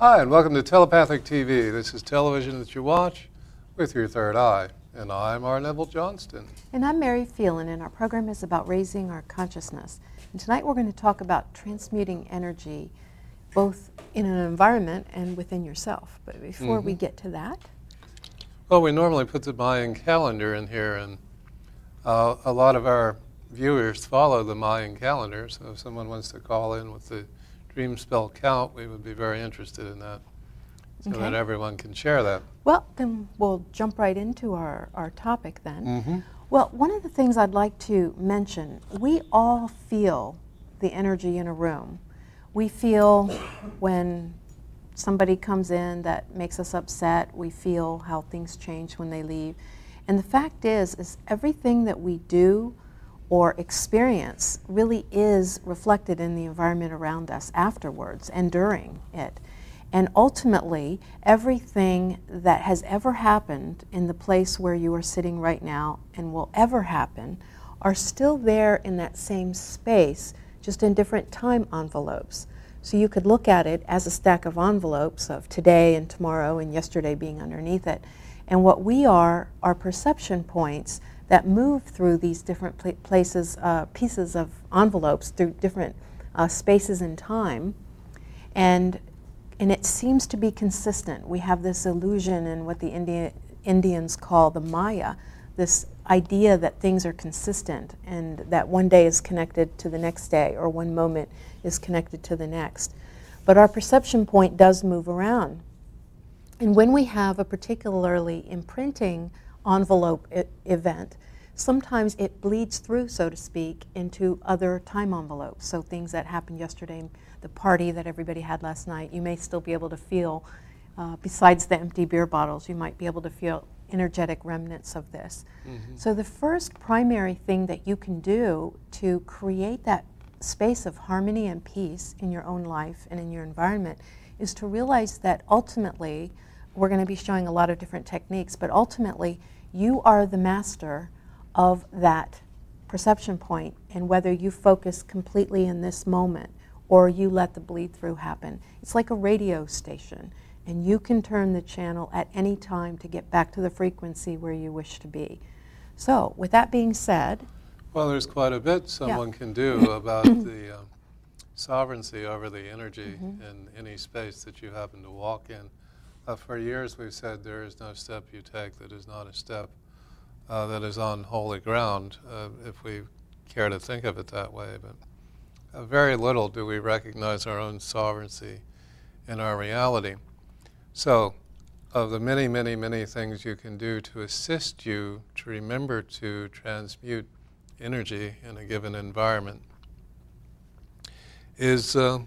Hi, and welcome to Telepathic TV. This is television that you watch with your third eye. And I'm R. Neville Johnston. And I'm Mary Phelan, and our program is about raising our consciousness. And tonight we're going to talk about transmuting energy both in an environment and within yourself. But before we get to that, Well, we normally put the Mayan calendar in here, and uh, a lot of our viewers follow the Mayan calendar. So if someone wants to call in with the dream spell count, we would be very interested in that so Okay. that everyone can share that. well, then we'll jump right into our, our topic then. Mm-hmm. Well, one of the things I'd like to mention, we all feel the energy in a room. We feel when somebody comes in that makes us upset, we feel how things change when they leave. And the fact is is everything that we do or experience really is reflected in the environment around us afterwards and during it. And ultimately, everything that has ever happened in the place where you are sitting right now and will ever happen are still there in that same space, just in different time envelopes. So you could look at it as a stack of envelopes of today and tomorrow and yesterday being underneath it. And what we are are perception points that move through these different pla- places, uh, pieces of envelopes through different uh, spaces in time. And and it seems to be consistent. We have this illusion in what the India, Indians call the Maya, this idea that things are consistent and that one day is connected to the next day or one moment is connected to the next. But our perception point does move around. And when we have a particularly imprinting envelope e- event, sometimes it bleeds through, so to speak, into other time envelopes. So things that happened yesterday, the party that everybody had last night, you may still be able to feel, uh, besides the empty beer bottles, you might be able to feel energetic remnants of this. So the first primary thing that you can do to create that space of harmony and peace in your own life and in your environment is to realize that ultimately, we're going to be showing a lot of different techniques, but ultimately, you are the master of that perception point and whether you focus completely in this moment or you let the bleed through happen. It's like a radio station, and you can turn the channel at any time to get back to the frequency where you wish to be. So, with that being said, Well, there's quite a bit someone can do about the um, sovereignty over the energy in any space that you happen to walk in. Uh, for years, we've said there is no step you take that is not a step uh, that is on holy ground, uh, if we care to think of it that way. But uh, very little do we recognize our own sovereignty in our reality. So, of the many, many, many things you can do to assist you to remember to transmute energy in a given environment is uh,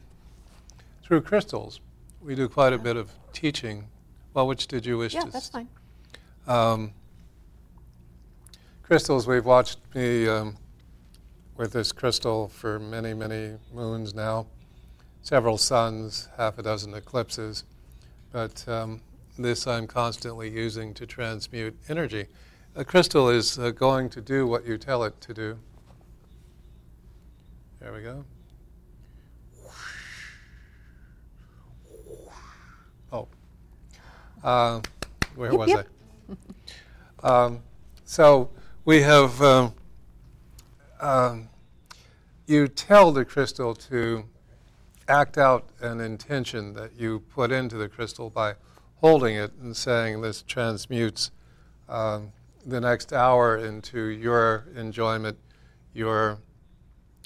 through crystals. We do quite a bit of teaching. Well, which did you wish yeah, to? that's fine. Um, crystals, we've watched me um, with this crystal for many, many moons now, several suns, half a dozen eclipses. But um, this I'm constantly using to transmute energy. A crystal is uh, going to do what you tell it to do. There we go. Oh. Uh, where Yep, was yep. I? Um, so we have, um, um, you tell the crystal to act out an intention that you put into the crystal by holding it and saying this transmutes um, the next hour into your enjoyment, your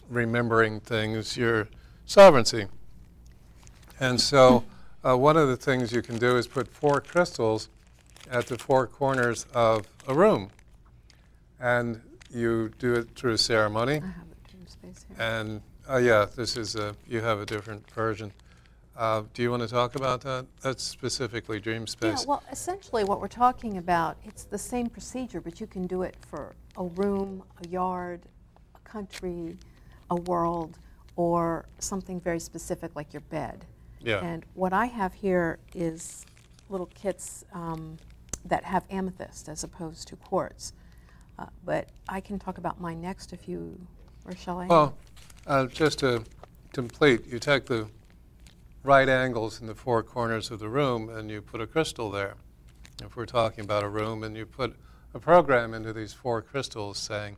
remembering things, your sovereignty. And so, uh, one of the things you can do is put four crystals at the four corners of a room. And you do it through a ceremony. I have a dream space here. And uh, yeah, this is a, you have a different version. Uh, do you want to talk about that? That's specifically dream space. Yeah, space. well, essentially what we're talking about, it's the same procedure, but you can do it for a room, a yard, a country, a world, or something very specific like your bed. Yeah. And what I have here is little kits um, that have amethyst as opposed to quartz. Uh, but I can talk about mine next if you, or shall I? Well, uh, just to complete, you take the right angles in the four corners of the room and you put a crystal there. If we're talking about a room and you put a program into these four crystals saying,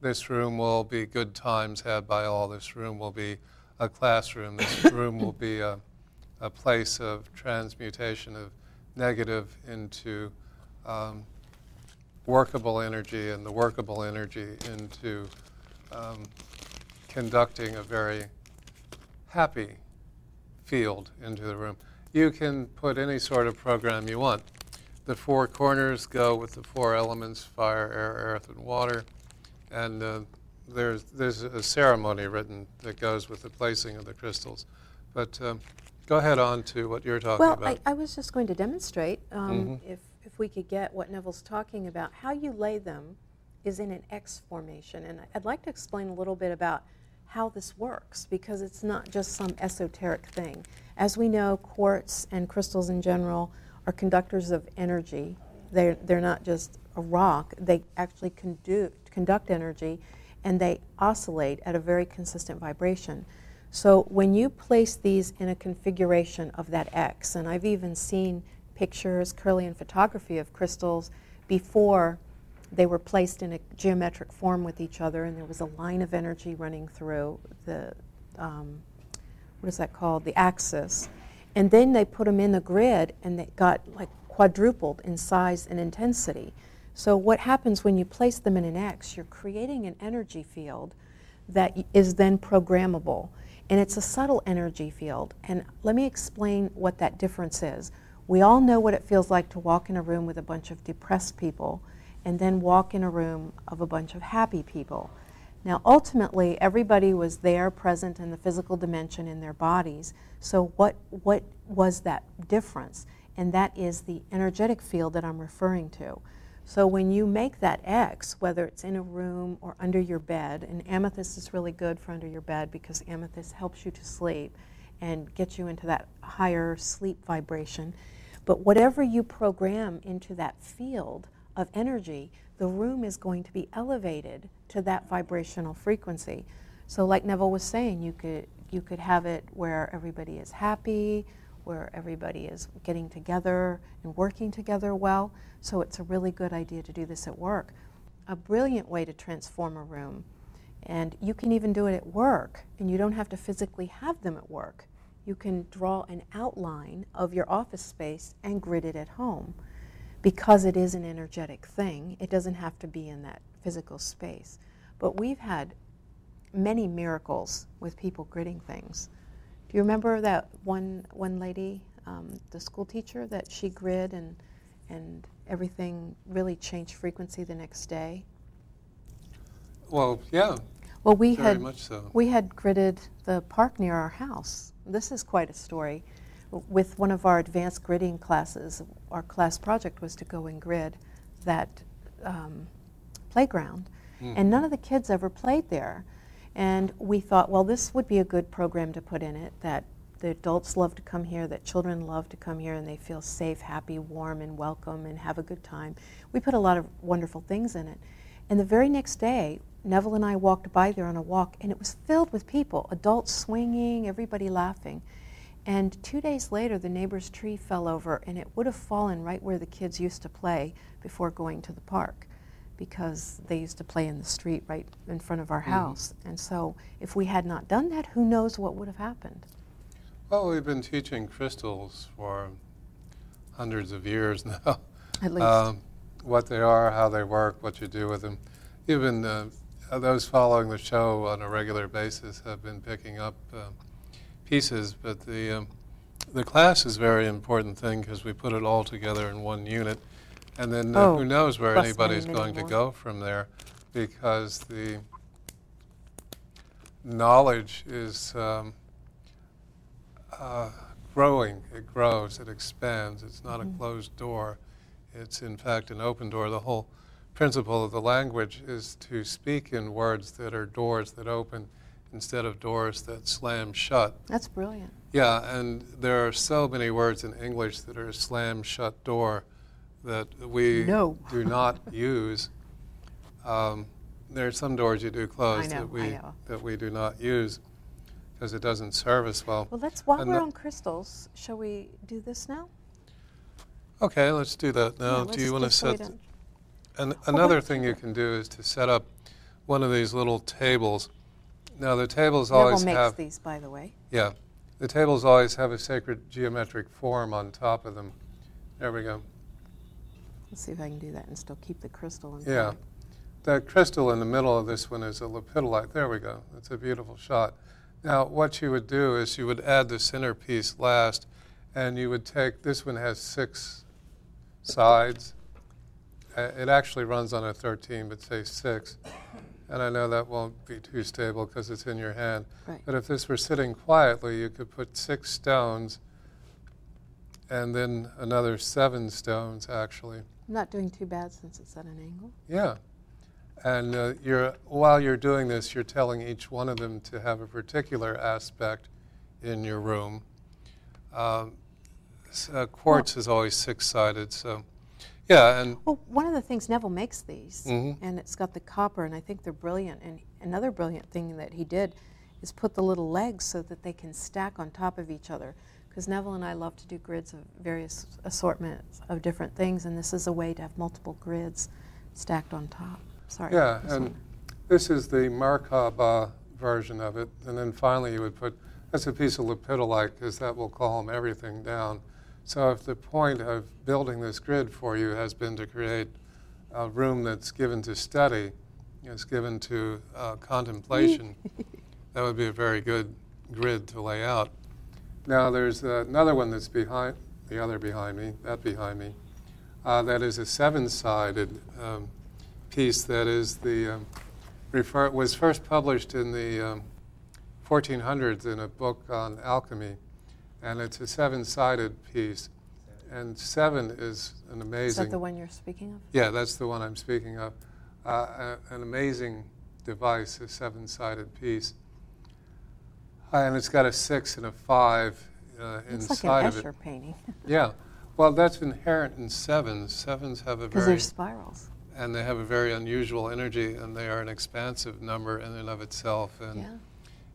this room will be good times had by all, this room will be a classroom, this room will be a, a place of transmutation of negative into um, workable energy and the workable energy into um, conducting a very happy field into the room. You can put any sort of program you want. The four corners go with the four elements fire, air, earth, and water. And uh, there's, there's a ceremony written that goes with the placing of the crystals. But um, go ahead on to what you're talking well, about. Well, I, I, was just going to demonstrate um, Mhm. if, if we could get what Neville's talking about. How you lay them is in an X formation. And I'd like to explain a little bit about how this works because it's not just some esoteric thing. As we know, quartz and crystals in general are conductors of energy. They're, they're not just a rock, they actually condu- conduct energy and they oscillate at a very consistent vibration. So when you place these in a configuration of that X, and I've even seen pictures, Kirlian photography of crystals before they were placed in a geometric form with each other, and there was a line of energy running through the, um, what is that called, the axis. And then they put them in the grid, and they got like quadrupled in size and intensity. So what happens when you place them in an X, you're creating an energy field that is then programmable. And it's a subtle energy field. And let me explain what that difference is. We all know what it feels like to walk in a room with a bunch of depressed people and then walk in a room of a bunch of happy people. Now, ultimately, everybody was there present in the physical dimension in their bodies. So, what, what was that difference? And that is the energetic field that I'm referring to. So, when you make that X, whether it's in a room or under your bed, and amethyst is really good for under your bed because amethyst helps you to sleep and gets you into that higher sleep vibration. But whatever you program into that field, of energy, the room is going to be elevated to that vibrational frequency. So, like Neville was saying, you could you could have it where everybody is happy, where everybody is getting together and working together well. So, it's a really good idea to do this at work. A brilliant way to transform a room. And you can even do it at work, and you don't have to physically have them at work. You can draw an outline of your office space and grid it at home because it is an energetic thing, it doesn't have to be in that physical space. But we've had many miracles with people gridding things. You remember that one one lady, um, the school teacher, that she grid and and everything really changed frequency the next day? well, yeah, Well, we had so. we had gridded the park near our house. This is quite a story. With one of our advanced gridding classes, our class project was to go and grid that um, playground. Mm. And none of the kids ever played there. And we thought, well, this would be a good program to put in it that the adults love to come here, that children love to come here, and they feel safe, happy, warm, and welcome and have a good time. We put a lot of wonderful things in it. And the very next day, Neville and I walked by there on a walk, and it was filled with people adults swinging, everybody laughing. And two days later, the neighbor's tree fell over, and it would have fallen right where the kids used to play before going to the park because they used to play in the street right in front of our Mhm. house. And so, if we had not done that, who knows what would have happened? Well, we've been teaching crystals for hundreds of years now. At least. Um, what they are, how they work, what you do with them. Even uh, those following the show on a regular basis have been picking up uh, pieces, but the um, the class is a very important thing because we put it all together in one unit, and then uh, Oh, who knows where anybody's going to go from there, because the knowledge is um, uh, growing. It grows. It expands. It's not Mhm. a closed door. It's in fact an open door. The whole principle of the language is to speak in words that are doors that open instead of doors that slam shut. That's brilliant. Yeah, and there are so many words in English that are slam shut door that we No. do not use. Um, there are some doors you do close know, that we that we do not use. because it doesn't serve us well. Well, let's, while And we're on crystals, shall we do this now? Okay, let's do that now. Do you want to set? And wait. another thing you can do is to set up one of these little tables. Now the tables Neville always makes have these, by the way. yeah, the tables always have a sacred geometric form on top of them. There we go. Let's see if I can do that and still keep the crystal in Yeah. The crystal in the middle of this one is a lepidolite. There we go. That's a beautiful shot. Now, what you would do is you would add the centerpiece last, and you would take this one has six sides. Uh, It actually runs on a 13, but say six. And I know that won't be too stable because it's in your hand. Right. But if this were sitting quietly, you could put six stones and then another seven stones, actually. I'm not doing too bad since it's at an angle. Yeah. And uh, you're, while you're doing this, you're telling each one of them to have a particular aspect in your room. Um, uh, quartz is always six sided, so yeah, and Well, one of the things Neville makes these, Mhm. and it's got the copper, and I think they're brilliant. And another brilliant thing that he did is put the little legs so that they can stack on top of each other. Because Neville and I love to do grids of various assortments of different things, and this is a way to have multiple grids stacked on top. Sorry. yeah, and one. this is the Merkaba version of it. And then finally, you would put that's a piece of lepidolite because that will calm everything down. So if the point of building this grid for you has been to create a room that's given to study, is given to uh, contemplation, that would be a very good grid to lay out. Now there's another one that's behind the other behind me, that behind me. Uh, that is a seven-sided um, piece that is the um, refer was first published in the um, 1400s in a book on alchemy, and it's a seven-sided piece. And seven is an amazing. is that the one you're speaking of? Yeah, that's the one I'm speaking of. Uh, a- an amazing device, a seven sided piece. Uh, and it's got a six and a five uh, It's like inside an of it. Escher painting Yeah. Well, that's inherent in sevens. Sevens have a because very, they're spirals. and they have a very unusual energy, and they are an expansive number in and of itself. And Yeah.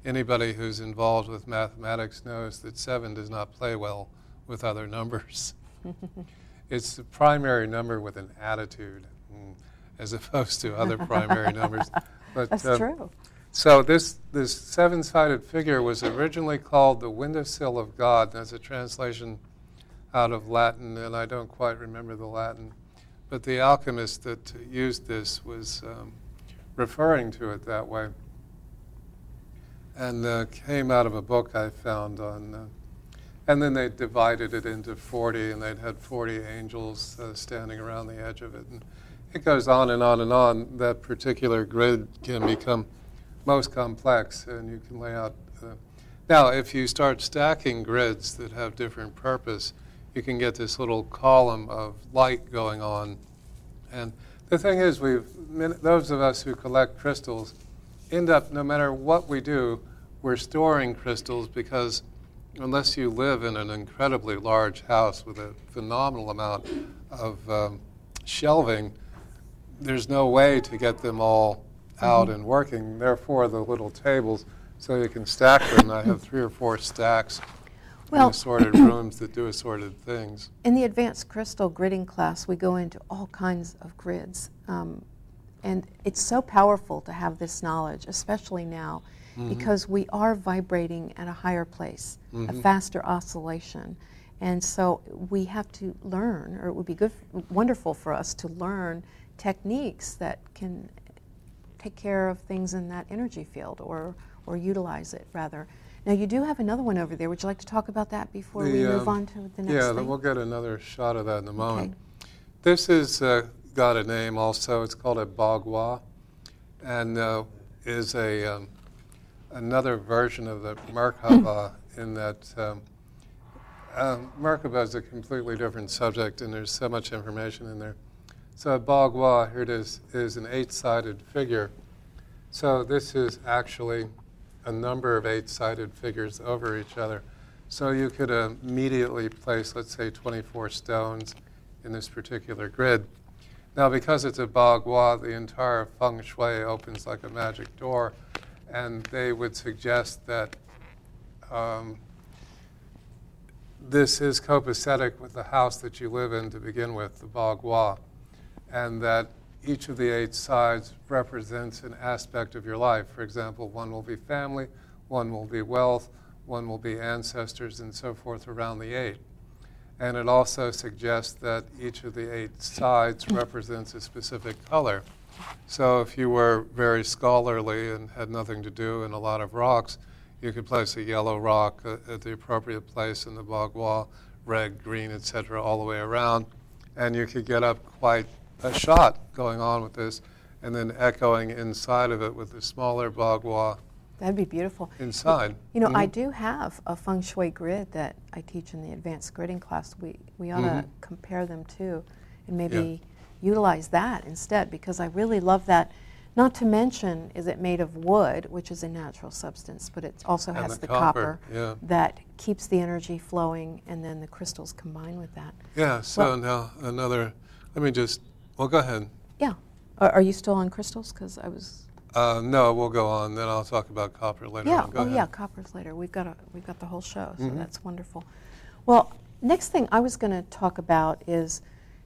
anybody who's involved with mathematics knows that seven does not play well with other numbers. it's the primary number with an attitude, mm, as opposed to other primary numbers. But, That's um, true. So this this seven-sided figure was originally called the windowsill of God. That's a translation out of Latin, and I don't quite remember the Latin. But the alchemist that used this was um, referring to it that way, and uh, came out of a book I found on. Uh, and then they divided it into 40, and they'd had 40 angels uh, standing around the edge of it. And it goes on and on and on. That particular grid can become most complex, and you can lay out. Uh, now, if you start stacking grids that have different purpose, you can get this little column of light going on. And the thing is, we've those of us who collect crystals end up, no matter what we do, we're storing crystals because unless you live in an incredibly large house with a phenomenal amount of um, shelving, there's no way to get them all out mm-hmm. and working. Therefore, the little tables, so you can stack them. I have three or four stacks Well- in assorted rooms that do assorted things. In the advanced crystal gridding class, we go into all kinds of grids. Um, and it's so powerful to have this knowledge, especially now, mm-hmm. because we are vibrating at a higher place, a mm-hmm. faster oscillation. And so we have to learn, or it would be good, wonderful for us to learn techniques that can take care of things in that energy field or, or utilize it rather. Now, you do have another one over there. Would you like to talk about that before we move um, on to the next yeah, thing? we'll get another shot of that in a moment. Okay. This has uh, got a name also. It's called a bagua, and uh, is a um, another version of the Merkaba in that um, um, Merkaba is a completely different subject, and there's so much information in there. So bagua, here it is, is an eight-sided figure. So this is actually a number of eight-sided figures over each other. So you could immediately place, let's say, 24 stones in this particular grid. Now, because it's a bagua, the entire feng shui opens like a magic door, and they would suggest that um, this is copacetic with the house that you live in to begin with, the Bagua, and that each of the eight sides represents an aspect of your life. For example, one will be family, one will be wealth, one will be ancestors, and so forth around the eight. And it also suggests that each of the eight sides represents a specific color. So if you were very scholarly and had nothing to do in a lot of rocks, you could place a yellow rock uh, at the appropriate place in the Bagua, red, green, etc., all the way around, and you could get up quite a shot going on with this, and then echoing inside of it with the smaller Bagua That'd be beautiful. Inside. You know, mm-hmm. I do have a feng shui grid that I teach in the advanced gridding class. We, we ought to mm-hmm. compare them too and maybe yeah. utilize that instead because I really love that. Not to mention, is it made of wood, which is a natural substance, but it also and has the, the copper, copper, yeah. that keeps the energy flowing, and then the crystals combine with that. Yeah, so well, now another, let me just, well, go ahead. Yeah. Are, are you still on crystals? Because I was. Uh, no, we'll go on. Then I'll talk about copper later. Yeah. Go oh, ahead. yeah. Copper's later. We've got a we've got the whole show, so mm-hmm. that's wonderful. Well, next thing I was going to talk about is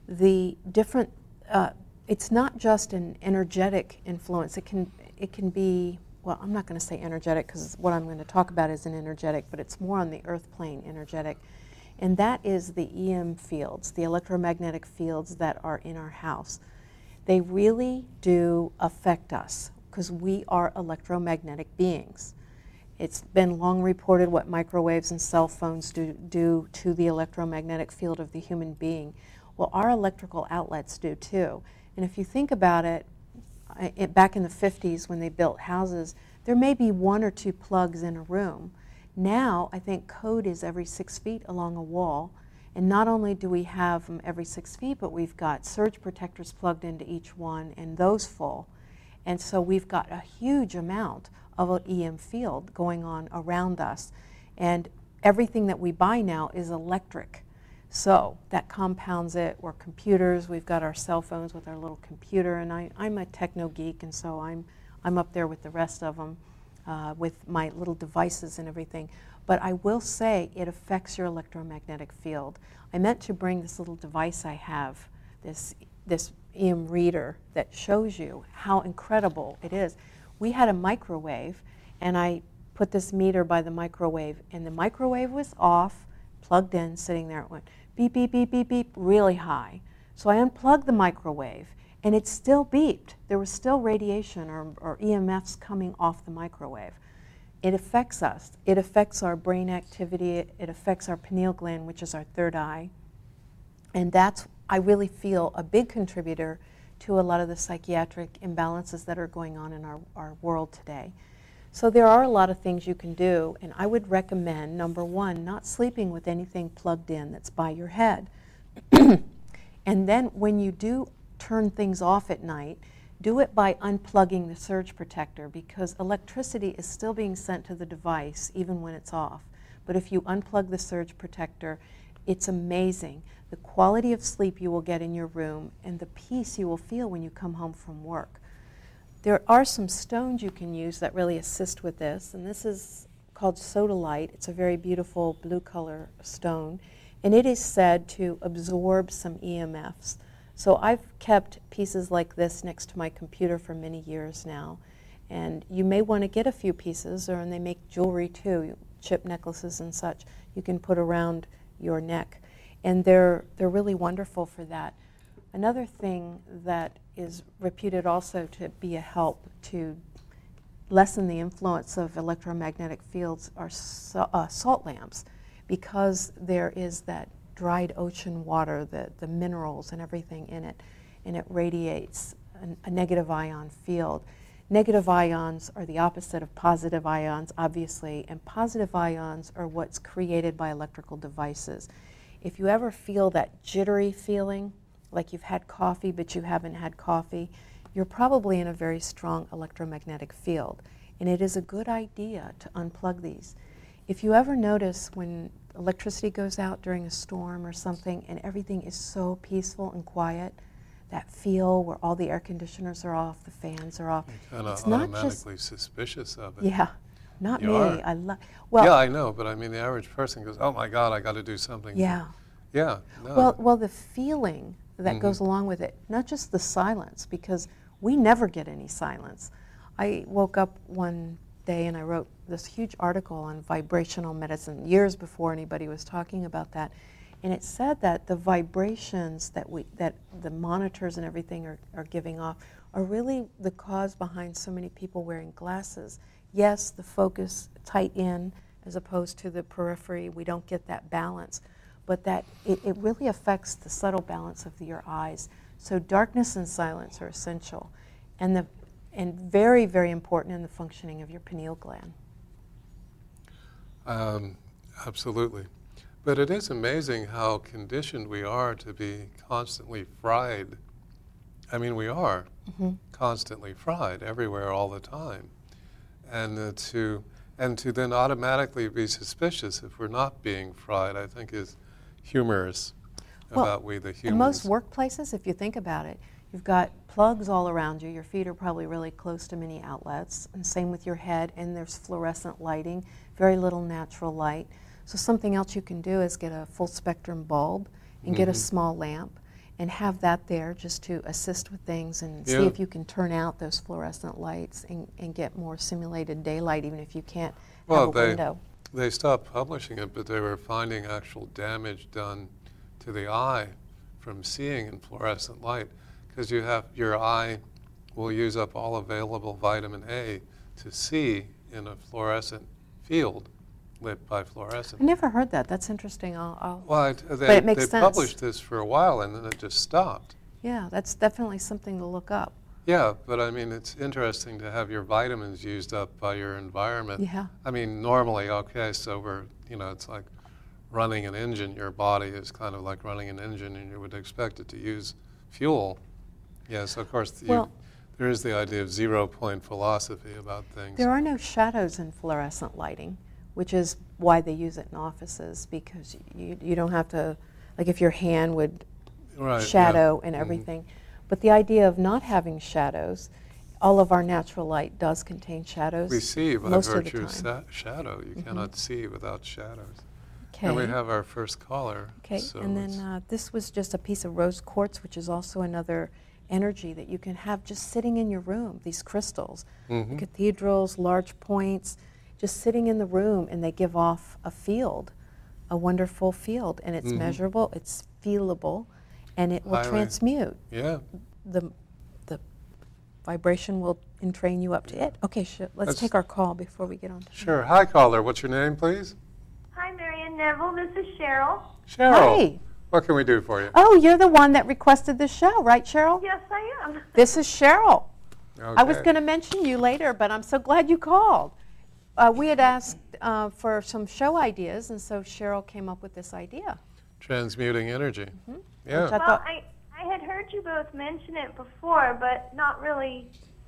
the different. Uh, it's not just an energetic influence. It can it can be. Well, I'm not going to say energetic because what I'm going to talk about is an energetic, but it's more on the earth plane energetic. And that is the EM fields, the electromagnetic fields that are in our house. They really do affect us because we are electromagnetic beings. It's been long reported what microwaves and cell phones do, do to the electromagnetic field of the human being. Well, our electrical outlets do too. And if you think about it, uh, it, back in the 50s when they built houses, there may be one or two plugs in a room. Now, I think code is every six feet along a wall. And not only do we have them every six feet, but we've got surge protectors plugged into each one and those full. And so we've got a huge amount of an EM field going on around us. And everything that we buy now is electric. So that compounds it. We're computers. We've got our cell phones with our little computer. And I, I'm a techno geek, and so I'm, I'm up there with the rest of them uh, with my little devices and everything. But I will say it affects your electromagnetic field. I meant to bring this little device I have, this, this EM reader that shows you how incredible it is. We had a microwave, and I put this meter by the microwave, and the microwave was off, plugged in, sitting there. It went beep, beep, beep, beep, beep, really high. So I unplugged the microwave, and it still beeped. There was still radiation or, or EMFs coming off the microwave. It affects us. It affects our brain activity. It, affects our pineal gland, which is our third eye. And that's I really feel a big contributor to a lot of the psychiatric imbalances that are going on in our, our world today. So there are a lot of things you can do, and I would recommend number one, not sleeping with anything plugged in that's by your head. and then when you do turn things off at night, do it by unplugging the surge protector because electricity is still being sent to the device even when it's off. But if you unplug the surge protector, it's amazing the quality of sleep you will get in your room, and the peace you will feel when you come home from work. There are some stones you can use that really assist with this, and this is called sodalite. It's a very beautiful blue color stone, and it is said to absorb some EMFs. So I've kept pieces like this next to my computer for many years now. And you may want to get a few pieces, or and they make jewelry too, chip necklaces and such. You can put around your neck and they're, they're really wonderful for that. Another thing that is reputed also to be a help to lessen the influence of electromagnetic fields are so, uh, salt lamps because there is that dried ocean water, the, the minerals and everything in it, and it radiates a, a negative ion field. Negative ions are the opposite of positive ions, obviously, and positive ions are what's created by electrical devices if you ever feel that jittery feeling, like you've had coffee but you haven't had coffee, you're probably in a very strong electromagnetic field. And it is a good idea to unplug these. If you ever notice when electricity goes out during a storm or something and everything is so peaceful and quiet, that feel where all the air conditioners are off, the fans are off. You're kind of automatically just, suspicious of it. Yeah. Not You me. are. I love. Well, yeah, I know, but I mean, the average person goes, "Oh my God, I got to do something." yeah. Yeah. No. Well, well, the feeling that Mhm. goes along with it, not just the silence, because we never get any silence. I woke up one day and I wrote this huge article on vibrational medicine years before anybody was talking about that, and it said that the vibrations that we that the monitors and everything are, are giving off are really the cause behind so many people wearing glasses. Yes, the focus tight in as opposed to the periphery, we don't get that balance but that it, it really affects the subtle balance of your eyes. So darkness and silence are essential, and the and very very important in the functioning of your pineal gland. Um, absolutely. But it is amazing how conditioned we are to be constantly fried. I mean, we are Mhm. constantly fried everywhere all the time. And uh, to and to then automatically be suspicious if we're not being fried, I think is humorous Well, about we the In humans. most workplaces, if you think about it, you've got plugs all around you. Your feet are probably really close to many outlets, and same with your head. And there's fluorescent lighting, very little natural light. So something else you can do is get a full spectrum bulb and get a Mhm. small lamp and have that there just to assist with things and see if you can turn out those fluorescent lights and, and get more simulated daylight even if you can't Well, have a they- window. They stopped publishing it, but they were finding actual damage done to the eye from seeing in fluorescent light because you have your eye will use up all available vitamin A to see in a fluorescent field lit by fluorescence. I never heard that. That's interesting. I'll, I'll Well, I- they, it makes they sense. published this for a while and then it just stopped. Yeah, that's definitely something to look up. Yeah, but I mean, it's interesting to have your vitamins used up by your environment. Yeah. I mean, normally, okay, so we're, you know, it's like running an engine. Your body is kind of like running an engine, and you would expect it to use fuel. Yes, of course, you, Well- there is the idea of zero point philosophy about things. There are no shadows in fluorescent lighting, which is why they use it in offices because you, you don't have to, like if your hand would right, yeah. shadow and Mhm. everything. But the idea of not having shadows, all of our natural light does contain shadows. We see by most of the virtue of, sa- shadow. You Mhm. cannot see without shadows. Okay. And we have our first caller. Okay, so and then uh, this was just a piece of rose quartz, which is also another energy that you can have just sitting in your room, these crystals. Mhm. Cathedrals, large points, just sitting in the room, and they give off a field, a wonderful field, and it's Mhm. measurable, it's feelable, and it will Highly. transmute. yeah. The, the vibration will entrain you up to it. Okay, sh- let's Let's- take our call before we get on to Sure. Hi, caller. What's your name, please? Hi, Mary and Neville. This is Cheryl. Cheryl. Hi. What can we do for you? Oh, you're the one that requested the show, right, Cheryl? Yes, I am. This is Cheryl. I was going to mention you later, but I'm so glad you called. Uh, we had asked uh, for some show ideas, and so Cheryl came up with this idea. Transmuting energy. Which Yeah. I Well, I, I had heard you both mention it before, but not really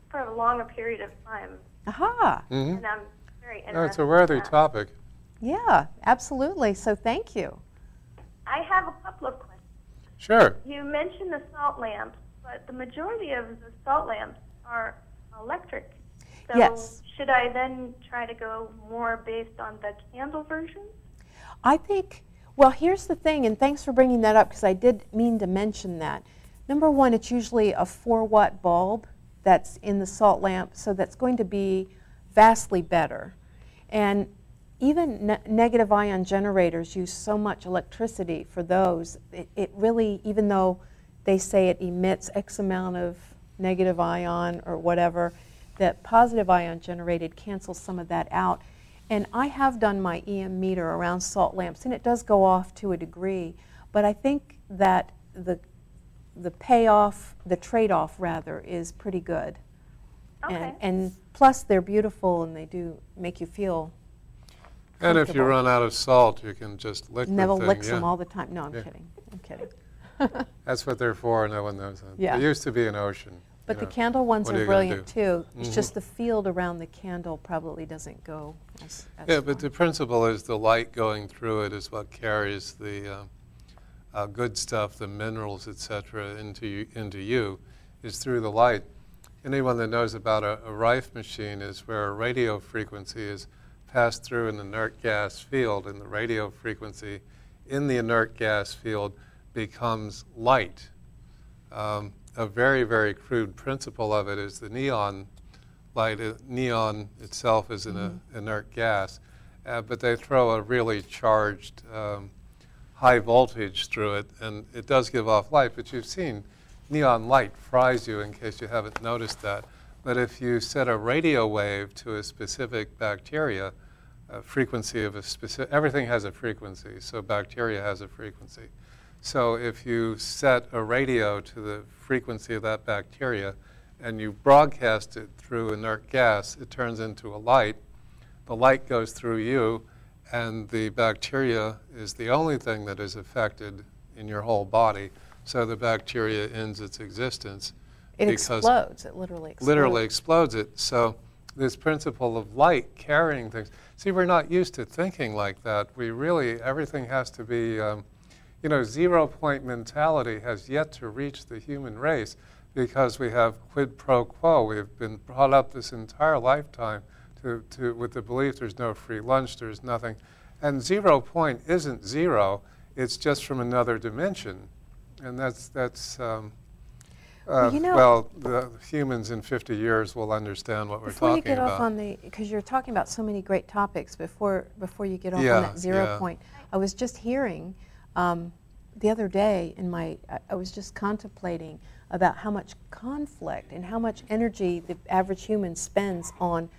for a longer period of time. aha, hmm And I'm very interested. No, it's a worthy in that. topic. yeah, absolutely. So thank you. I have a couple of questions. Sure. You mentioned the salt lamps, but the majority of the salt lamps are electric. So Yes. should I then try to go more based on the candle version? I think, well, here's the thing, and thanks for bringing that up because I did mean to mention that. Number one, it's usually a 4 watt bulb that's in the salt lamp, so that's going to be vastly better. And even ne- negative ion generators use so much electricity for those. It, it really, even though they say it emits X amount of negative ion or whatever, that positive ion generated cancels some of that out. And I have done my EM meter around salt lamps, and it does go off to a degree. But I think that the the payoff, the trade-off rather, is pretty good. Okay. And, and plus, they're beautiful and they do make you feel. And if you run out of salt, you can just lick Neville the thing. licks yeah. them all the time. No, I'm Yeah. kidding. I'm kidding. That's what they're for. No one knows that. Yeah. There used to be an ocean. you But the know. candle ones are are brilliant too. It's Mhm. just the field around the candle probably doesn't go as, as Yeah, but the principle is the light going through it is what carries the uh, uh, good stuff, the minerals, etc., into you, into you, is through the light. anyone that knows about a, a Rife machine is where a radio frequency is passed through an inert gas field, and the radio frequency in the inert gas field becomes light. Um, a very, very crude principle of it is the neon light. Uh, neon itself is an mm-hmm. inert gas, uh, but they throw a really charged um, high voltage through it, and it does give off light. But you've seen neon light fries you in case you haven't noticed that. But if you set a radio wave to a specific bacteria, a frequency of a specific, everything has a frequency, so bacteria has a frequency. So if you set a radio to the frequency of that bacteria and you broadcast it through inert gas, it turns into a light. The light goes through you, and the bacteria is the only thing that is affected in your whole body. So the bacteria ends its existence. It explodes. It literally explodes. Literally explodes it. So this principle of light carrying things. See, we're not used to thinking like that. We really, everything has to be, um, you know, zero point mentality has yet to reach the human race because we have quid pro quo. We've been brought up this entire lifetime to, to, with the belief there's no free lunch, there's nothing. And zero point isn't zero, it's just from another dimension and that's that's. Um, uh, well, you know, well, the humans in 50 years will understand what we're talking about. Before you get off on the, because you're talking about so many great topics. Before before you get off yeah, on that zero yeah. point, I was just hearing um, the other day in my, I, I was just contemplating about how much conflict and how much energy the average human spends on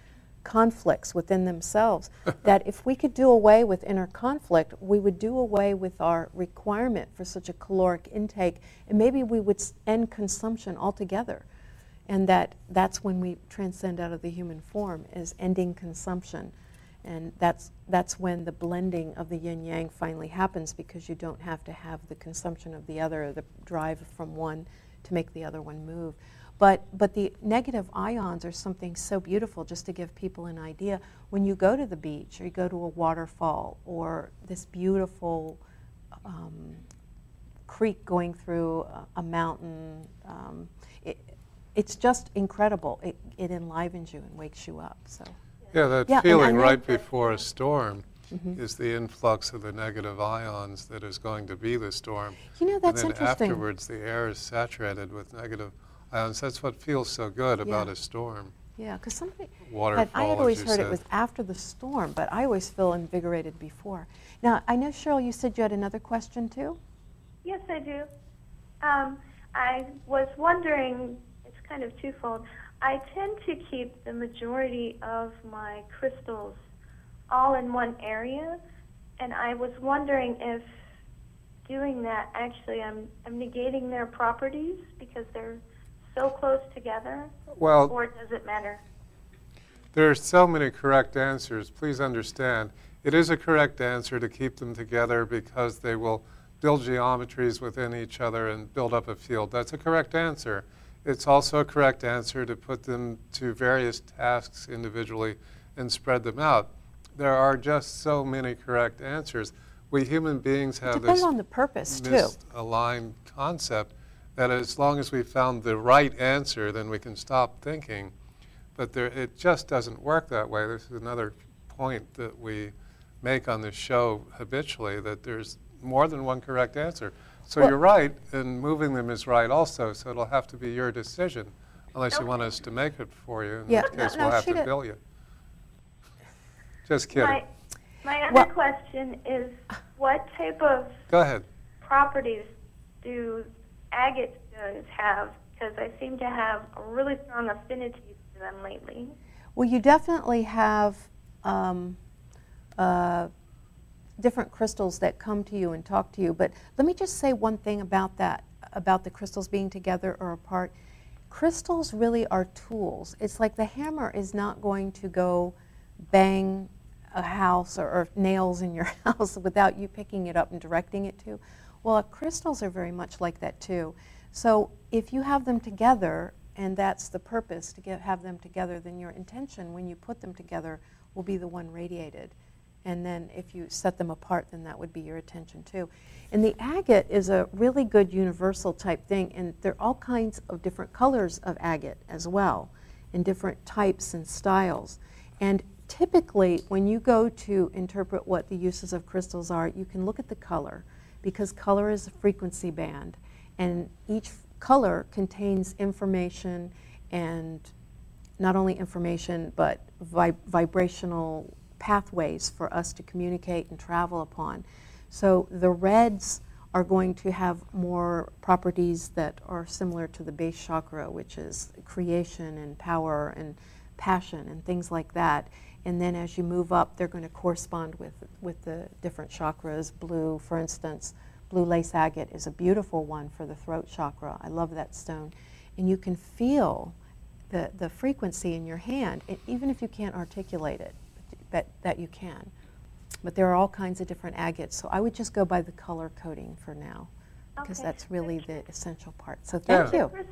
conflicts within themselves. that if we could do away with inner conflict, we would do away with our requirement for such a caloric intake, and maybe we would end consumption altogether. And that that's when we transcend out of the human form is ending consumption. And that's, that's when the blending of the yin yang finally happens because you don't have to have the consumption of the other, the drive from one to make the other one move. But, but the negative ions are something so beautiful, just to give people an idea. When you go to the beach or you go to a waterfall or this beautiful um, creek going through a, a mountain, um, it, it's just incredible. It, it enlivens you and wakes you up. So. Yeah, that yeah, feeling right before a storm. Mm-hmm. is the influx of the negative ions that is going to be the storm. You know, that's and then interesting. afterwards, the air is saturated with negative uh, so that's what feels so good about yeah. a storm. Yeah, because somebody. Waterfall, I had always heard said. it was after the storm, but I always feel invigorated before. Now, I know, Cheryl, you said you had another question too? Yes, I do. Um, I was wondering, it's kind of twofold. I tend to keep the majority of my crystals all in one area, and I was wondering if doing that actually I'm, I'm negating their properties because they're so close together? Well, or does it matter? There are so many correct answers. Please understand, it is a correct answer to keep them together because they will build geometries within each other and build up a field. That's a correct answer. It's also a correct answer to put them to various tasks individually and spread them out. There are just so many correct answers. We human beings have it this on the purpose misaligned concept that as long as we found the right answer, then we can stop thinking. But there, it just doesn't work that way. This is another point that we make on this show habitually that there's more than one correct answer. So well, you're right, and moving them is right also. So it'll have to be your decision, unless okay. you want us to make it for you. In yeah, which case, no, we'll have to bill you. Just kidding. My, my other well, question is, what type of go ahead properties do agates stones have because I seem to have a really strong affinity to them lately. Well, you definitely have um, uh, different crystals that come to you and talk to you. But let me just say one thing about that, about the crystals being together or apart. Crystals really are tools. It's like the hammer is not going to go bang a house or, or nails in your house without you picking it up and directing it to. Well, crystals are very much like that too. So if you have them together, and that's the purpose to get, have them together, then your intention when you put them together will be the one radiated. And then if you set them apart, then that would be your attention too. And the agate is a really good universal type thing, and there are all kinds of different colors of agate as well, in different types and styles. And typically, when you go to interpret what the uses of crystals are, you can look at the color because color is a frequency band, and each color contains information and not only information but vib- vibrational pathways for us to communicate and travel upon. So the reds are going to have more properties that are similar to the base chakra, which is creation and power and passion and things like that. And then as you move up, they're going to correspond with, with the different chakras. Blue, for instance, blue lace agate is a beautiful one for the throat chakra. I love that stone. And you can feel the, the frequency in your hand, even if you can't articulate it, but that you can. But there are all kinds of different agates, so I would just go by the color coding for now, because Okay. that's really the essential part. So thank Yeah. you.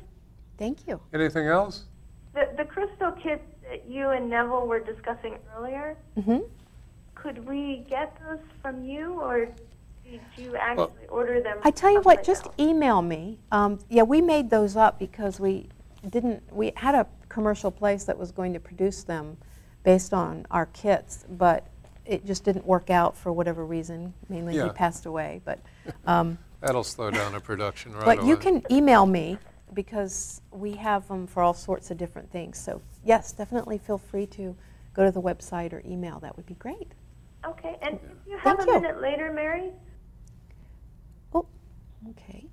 Thank you. Anything else? The, the crystal kit that you and Neville were discussing earlier, hmm could we get those from you, or did you actually order them? I tell you what, just else? email me. Um, yeah, we made those up because we didn't. We had a commercial place that was going to produce them based on our kits, but it just didn't work out for whatever reason. Mainly, he passed away. But um, That'll slow down the production right but away. you can email me because we have them for all sorts of different things. So yes, definitely feel free to go to the website or email. That would be great. Okay, and if you have Thank a you. minute later, Mary, Oh, okay.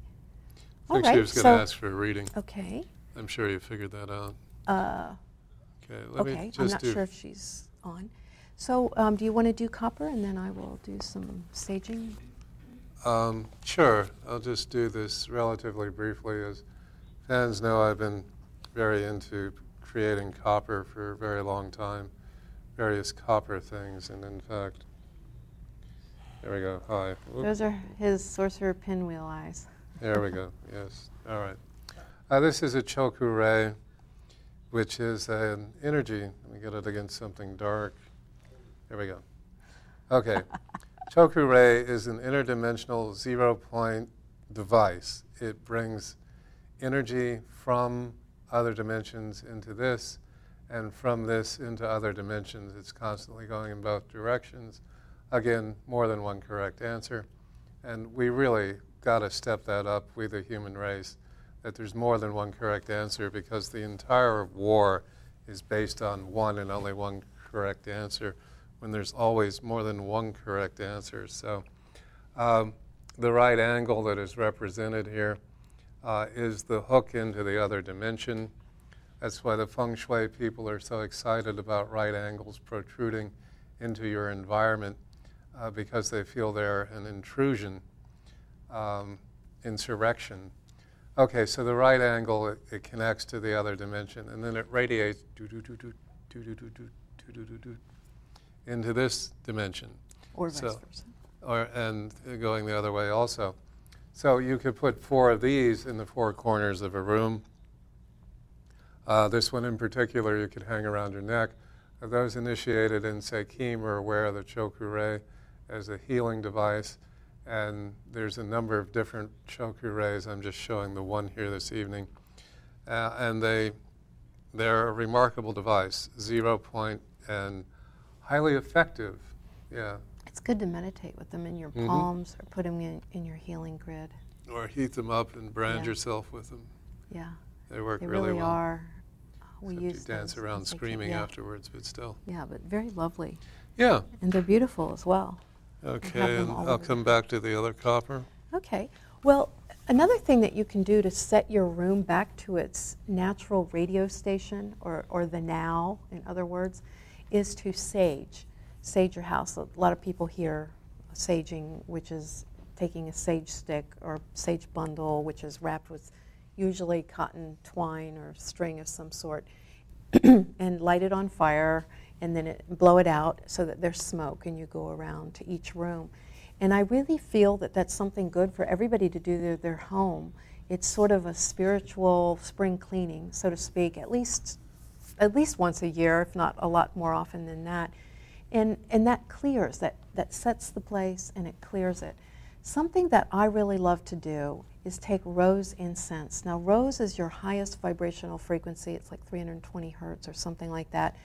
I All think right. she was going so to ask for a reading. okay. I'm sure you figured that out. Uh, Okay, let me Okay, I'm not do. sure if she's on. So, um, do you want to do copper, and then I will do some staging? Um, sure, I'll just do this relatively briefly. As fans know, I've been very into creating copper for a very long time, various copper things, and in fact, there we go. Hi. Those are his sorcerer pinwheel eyes. There we go. Yes. All right. Uh, this is a choku rei, which is an energy. Let me get it against something dark. There we go. Okay. choku rei is an interdimensional zero point device. It brings energy from other dimensions into this, and from this into other dimensions. It's constantly going in both directions. Again, more than one correct answer. And we really got to step that up, we the human race, that there's more than one correct answer because the entire war is based on one and only one correct answer when there's always more than one correct answer. So um, the right angle that is represented here uh, is the hook into the other dimension. That's why the feng shui people are so excited about right angles protruding into your environment uh, because they feel they're an intrusion, um, insurrection. Okay, so the right angle, it, it, connects to the other dimension, and then it radiates into this dimension. Or vice so, versa. Or, and going the other way also. So you could put four of these in the four corners of a room. Uh, this one in particular, you could hang around your neck. Those initiated in Sekhem are aware of the Choku as a healing device, and there's a number of different Choku Reis. I'm just showing the one here this evening, uh, and they they're a remarkable device, zero point and highly effective. Yeah, good to meditate with them in your Mhm. palms or put them in, in your healing grid. or heat them up and brand Yeah. yourself with them. Yeah, They work they really, really, well. are. We Except use you dance around as they can- screaming yeah. afterwards, but still. Yeah, but very lovely, Yeah. and they're beautiful as well. Okay, and I'll over. come back to the other copper. Okay. Well, another thing that you can do to set your room back to its natural radio station, or, or the now, in other words, is to sage. Sage your house. A lot of people hear saging, which is taking a sage stick or sage bundle, which is wrapped with usually cotton twine or string of some sort, and light it on fire and then it, blow it out so that there's smoke and you go around to each room. And I really feel that that's something good for everybody to do to their home. It's sort of a spiritual spring cleaning, so to speak, at least at least once a year, if not a lot more often than that. And, and that clears, that, that sets the place and it clears it. Something that I really love to do is take rose incense. Now, rose is your highest vibrational frequency. It's like 320 hertz or something like that.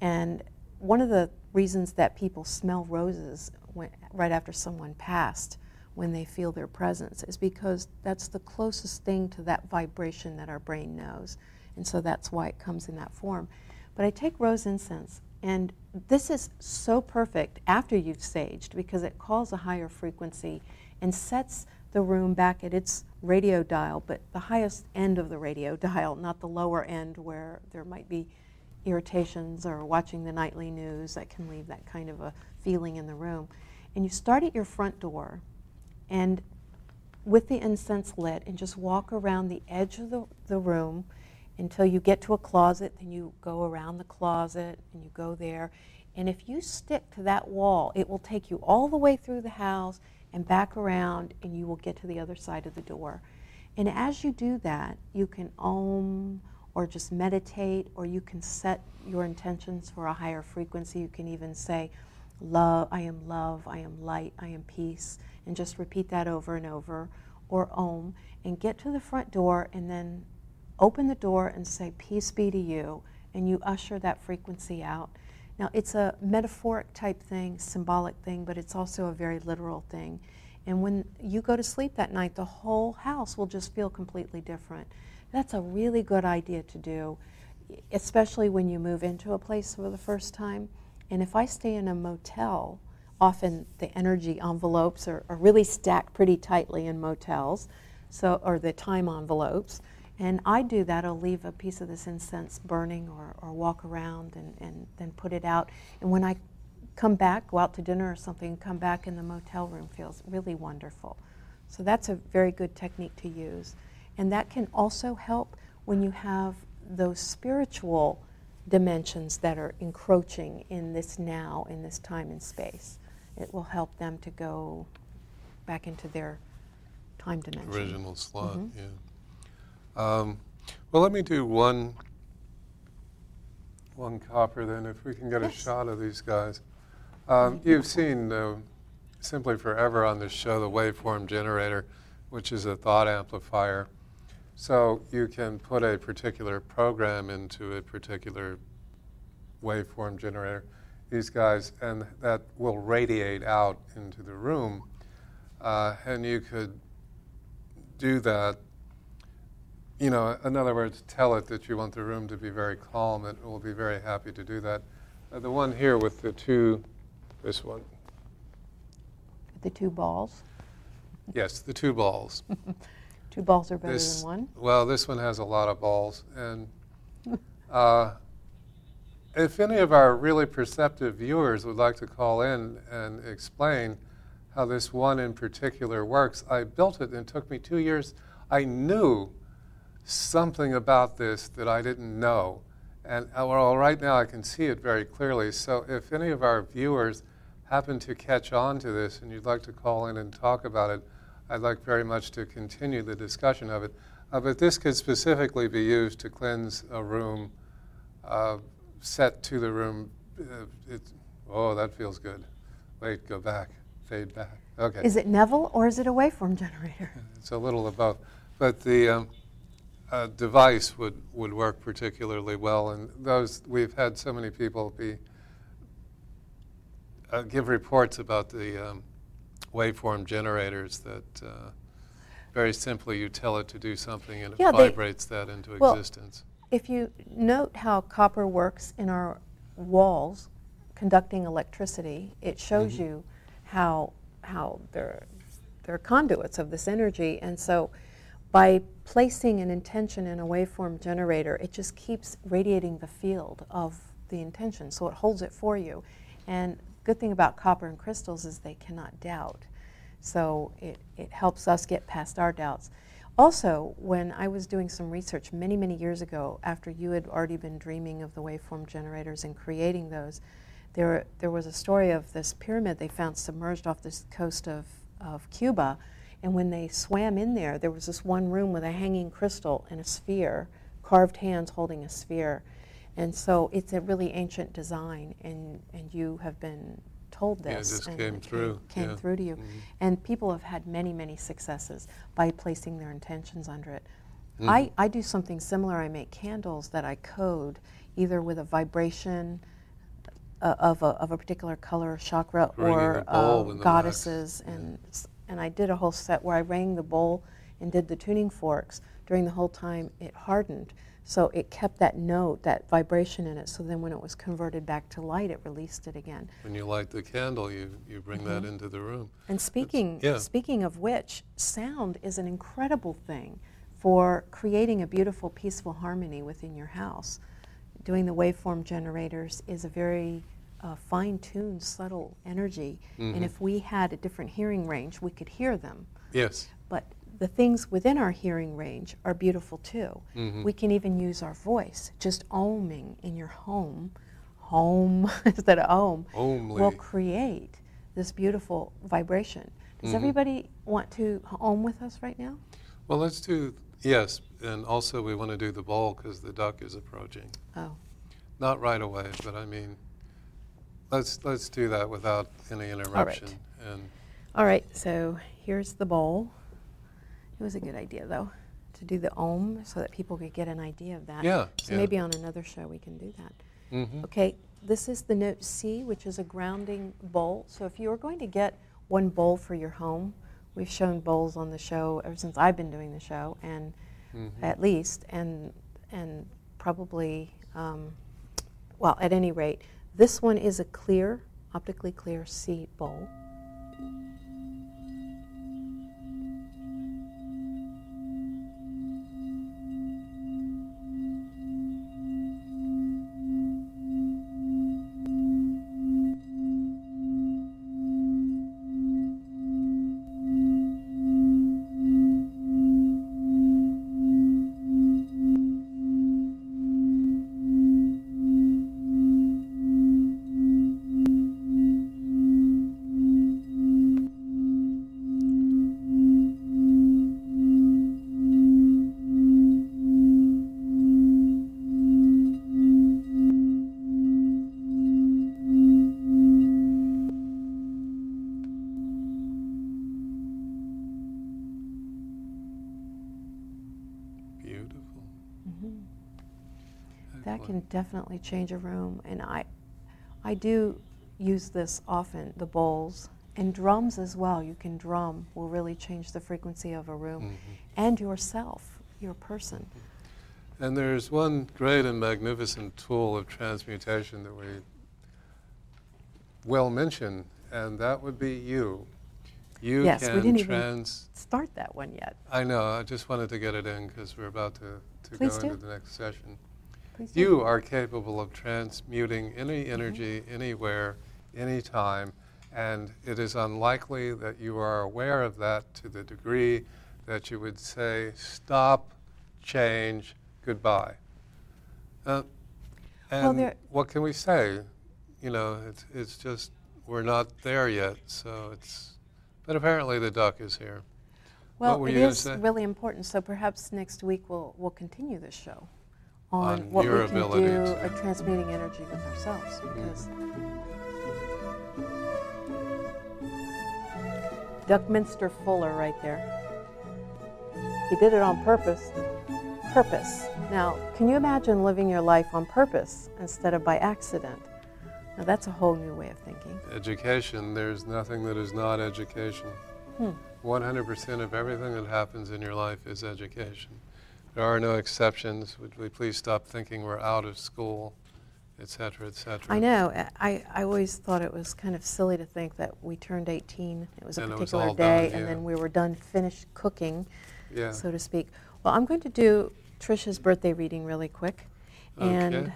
And one of the reasons that people smell roses when, right after someone passed, when they feel their presence, is because that's the closest thing to that vibration that our brain knows. And so that's why it comes in that form. But I take rose incense, and this is so perfect after you've saged because it calls a higher frequency and sets the room back at its radio dial, but the highest end of the radio dial, not the lower end where there might be irritations or watching the nightly news that can leave that kind of a feeling in the room. And you start at your front door and with the incense lit and just walk around the edge of the, the room until you get to a closet, then you go around the closet and you go there. And if you stick to that wall, it will take you all the way through the house and back around, and you will get to the other side of the door. And as you do that, you can om or just meditate, or you can set your intentions for a higher frequency. You can even say, Love, I am love, I am light, I am peace, and just repeat that over and over, or om, and get to the front door and then open the door and say, Peace be to you, and you usher that frequency out. Now, it's a metaphoric type thing, symbolic thing, but it's also a very literal thing. And when you go to sleep that night, the whole house will just feel completely different. That's a really good idea to do, especially when you move into a place for the first time. And if I stay in a motel, often the energy envelopes are, are really stacked pretty tightly in motels, so or the time envelopes. And I do that. I'll leave a piece of this incense burning or, or walk around and, and then put it out. And when I come back, go out to dinner or something, come back in the motel room feels really wonderful. So that's a very good technique to use. And that can also help when you have those spiritual dimensions that are encroaching in this now, in this time and space. It will help them to go back into their time dimension. Original slot, mm-hmm. yeah. Um, well, let me do one one copper then, if we can get yes. a shot of these guys. Um, you've seen uh, simply forever on this show the waveform generator, which is a thought amplifier. So you can put a particular program into a particular waveform generator. These guys, and that will radiate out into the room. Uh, and you could do that you know, in other words, tell it that you want the room to be very calm. It will be very happy to do that. Uh, the one here with the two, this one. The two balls? Yes, the two balls. two balls are better this, than one? Well, this one has a lot of balls. And uh, if any of our really perceptive viewers would like to call in and explain how this one in particular works, I built it and it took me two years. I knew something about this that I didn't know. And uh, well, right now I can see it very clearly. So if any of our viewers happen to catch on to this and you'd like to call in and talk about it, I'd like very much to continue the discussion of it. Uh, but this could specifically be used to cleanse a room uh, set to the room. Uh, oh, that feels good. Wait, go back, fade back. Okay. Is it Neville or is it a waveform generator? It's a little of both. But the. Um, uh, device would, would work particularly well. And those we've had so many people be uh, give reports about the um, waveform generators that uh, very simply you tell it to do something and it vibrates they, that into well, existence. If you note how copper works in our walls conducting electricity, it shows mm-hmm. you how how they're they're conduits of this energy, and so by placing an intention in a waveform generator, it just keeps radiating the field of the intention, so it holds it for you. And good thing about copper and crystals is they cannot doubt. So it, it helps us get past our doubts. Also, when I was doing some research many, many years ago, after you had already been dreaming of the waveform generators and creating those, there, there was a story of this pyramid they found submerged off the coast of, of Cuba and when they swam in there, there was this one room with a hanging crystal and a sphere, carved hands holding a sphere. And so it's a really ancient design, and, and you have been told this. Yeah, it this. and came it through, Came yeah. through to you. Mhm. And people have had many, many successes by placing their intentions under it. Mhm. I, I do something similar. I make candles that I code either with a vibration uh, of, a, of a particular color chakra Ringing or uh, goddesses. And, s- and I did a whole set where I rang the bowl and did the tuning forks. During the whole time, it hardened. So it kept that note, that vibration in it. So then when it was converted back to light, it released it again. When you light the candle, you, you bring that Mm-hmm. into the room. And speaking, yeah. speaking of which, sound is an incredible thing for creating a beautiful, peaceful harmony within your house. Doing the waveform generators is a very uh, fine tuned, subtle energy. Mhm. And if we had a different hearing range, we could hear them. Yes. But the things within our hearing range are beautiful too. Mhm. We can even use our voice, just oming in your home, home instead of om, Only. will create this beautiful vibration. Does Mhm. everybody want to om with us right now? Well, let's do, yes, and also we want to do the bowl because the duck is approaching. Oh, Not right away, but I mean, let's, let's do that without any interruption. And all right. So here's the bowl. It was a good idea though to do the om so that people could get an idea of that. Yeah, So yeah. maybe on another show we can do that. Mm-hmm. Okay, this is the note C, which is a grounding bowl. So if you are going to get one bowl for your home, we've shown bowls on the show ever since I've been doing the show, and Mhm. at least, and and probably, um, well, at any rate, this one is a clear, optically clear C bowl. Definitely change a room, and I, I do use this often. The bowls and drums as well. You can drum will really change the frequency of a room, Mhm. and yourself, your person. And there's one great and magnificent tool of transmutation that we well mention, and that would be you. You Yes, we can didn't even- trans. Start that one yet? I know. I just wanted to get it in because we're about to, to Please go do. into the next session. Please do. You are capable of transmuting any Mm-hmm. energy anywhere, anytime, and it is unlikely that you are aware of that to the degree that you would say, stop, change, goodbye. Uh, and Well, what can we say? You know, it's, it's just, we're not there yet, so it's, but apparently the duck is here. Well, it is really important. So perhaps next week we'll we'll continue this show on, On what your we can ability do to- at transmuting energy with ourselves. Because Duckminster Fuller, right there. He did it on purpose. Purpose. Now, can you imagine living your life on purpose instead of by accident? Now, that's a whole new way of thinking. Education, there's nothing that is not education. Hmm. 100% of everything that happens in your life is education. There are no exceptions. Would we please stop thinking we're out of school, et cetera, et cetera? I know. I, I always thought it was kind of silly to think that we turned 18. It was a And it was particular day, done, and yeah. then we were done, finished cooking, Yeah. so to speak. Well, I'm going to do Trisha's birthday reading really quick. And Okay.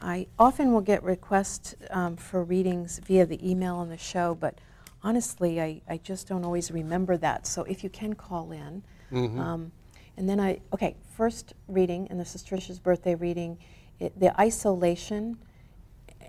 I often will get requests um, for readings via the email on the show, but honestly, I, I just don't always remember that. So if you can call in. Mhm. Um, and then I, okay, first reading, and this is Trisha's birthday reading, it, the isolation,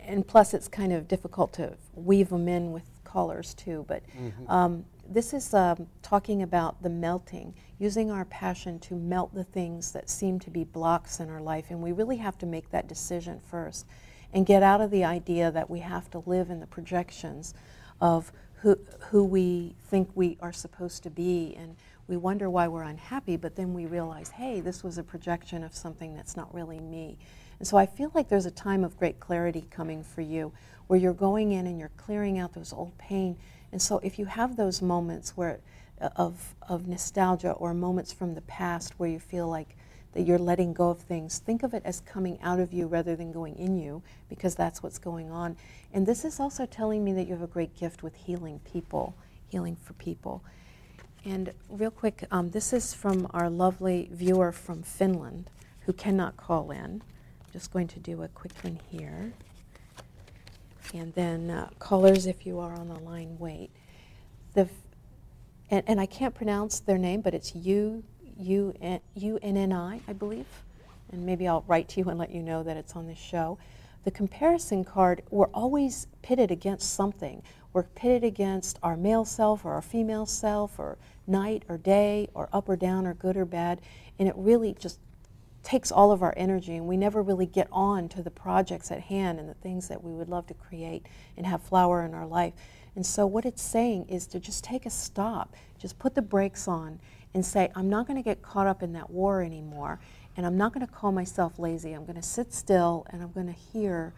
and plus it's kind of difficult to weave them in with callers too, but Mhm. um, this is um, talking about the melting, using our passion to melt the things that seem to be blocks in our life. And we really have to make that decision first and get out of the idea that we have to live in the projections of who, who we think we are supposed to be. And we wonder why we're unhappy, but then we realize, hey, this was a projection of something that's not really me. And so I feel like there's a time of great clarity coming for you where you're going in and you're clearing out those old pain. And so if you have those moments where uh, of, of nostalgia or moments from the past where you feel like that you're letting go of things. Think of it as coming out of you rather than going in you, because that's what's going on. And this is also telling me that you have a great gift with healing people, healing for people. And real quick, um, this is from our lovely viewer from Finland who cannot call in. I'm just going to do a quick one here. And then, uh, callers, if you are on the line, wait. The, and, and I can't pronounce their name, but it's U UNNI, I believe. And maybe I'll write to you and let you know that it's on this show. The comparison card, we're always pitted against something. We're pitted against our male self or our female self or night or day or up or down or good or bad. And it really just takes all of our energy and we never really get on to the projects at hand and the things that we would love to create and have flower in our life. And so what it's saying is to just take a stop, just put the brakes on and say, I'm not going to get caught up in that war anymore, and I'm not going to call myself lazy. I'm going to sit still and I'm going to hear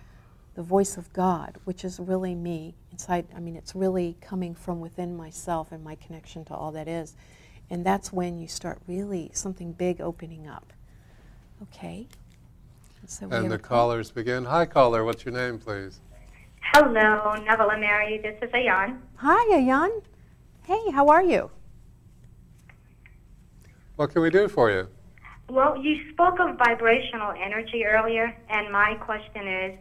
the voice of God, which is really me inside. I mean, it's really coming from within myself and my connection to all that is. And that's when you start really something big opening up. Okay? So and the callers begin. Hi, caller. What's your name, please? Hello, Neville Mary. This is Ayan. Hi, Ayan. Hey, how are you? What can we do for you? Well, you spoke of vibrational energy earlier, and my question is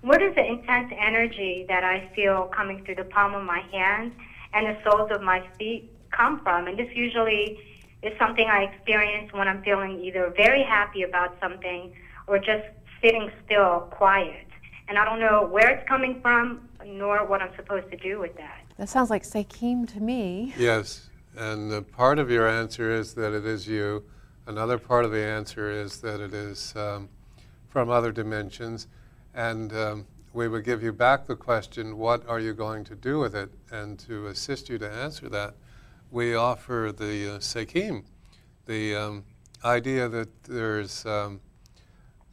where does the intense energy that I feel coming through the palm of my hand and the soles of my feet come from? And this usually is something I experience when I'm feeling either very happy about something or just sitting still, quiet. And I don't know where it's coming from nor what I'm supposed to do with that. That sounds like Sekhem to me. Yes. And part of your answer is that it is you. Another part of the answer is that it is um, from other dimensions. And um, we would give you back the question, what are you going to do with it? And to assist you to answer that, we offer the uh, Sekhem, the um, idea that there's um,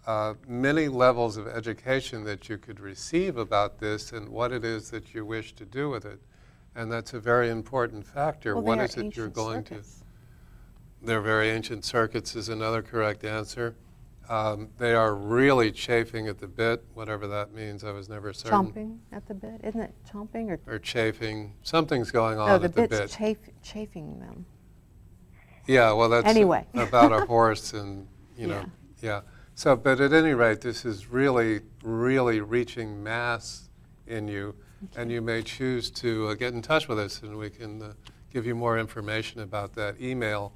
uh, many levels of education that you could receive about this and what it is that you wish to do with it. And that's a very important factor. Well, what is it you're going circuits. to? They're very ancient circuits, is another correct answer. Um, they are really chafing at the bit, whatever that means. I was never certain. Chomping at the bit, isn't it? Chomping or? Or chafing. Something's going on no, the at the bit's bit. Chaf- chafing them. Yeah, well, that's anyway. about a horse, and you know, yeah. yeah. So, but at any rate, this is really, really reaching mass in you Okay. And you may choose to uh, get in touch with us and we can uh, give you more information about that email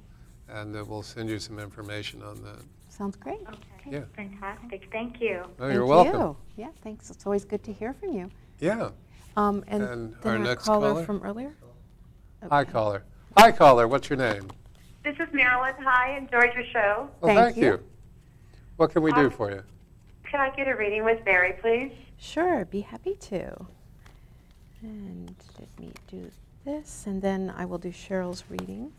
and uh, we'll send you some information on that. Sounds great. Okay. Yeah. Fantastic. Thank you. Oh, Thank you're welcome. You. Yeah, thanks. It's always good to hear from you. Yeah. Um, and, and our, our next caller, caller, from earlier? Okay. Hi, caller. Hi, caller. What's your name? This is Marilyn. Hi, enjoyed your show. Well, thank, thank you. you. What can we do um, for you? Can I get a reading with Mary, please? Sure, be happy to. And let me do this, and then I will do Cheryl's reading.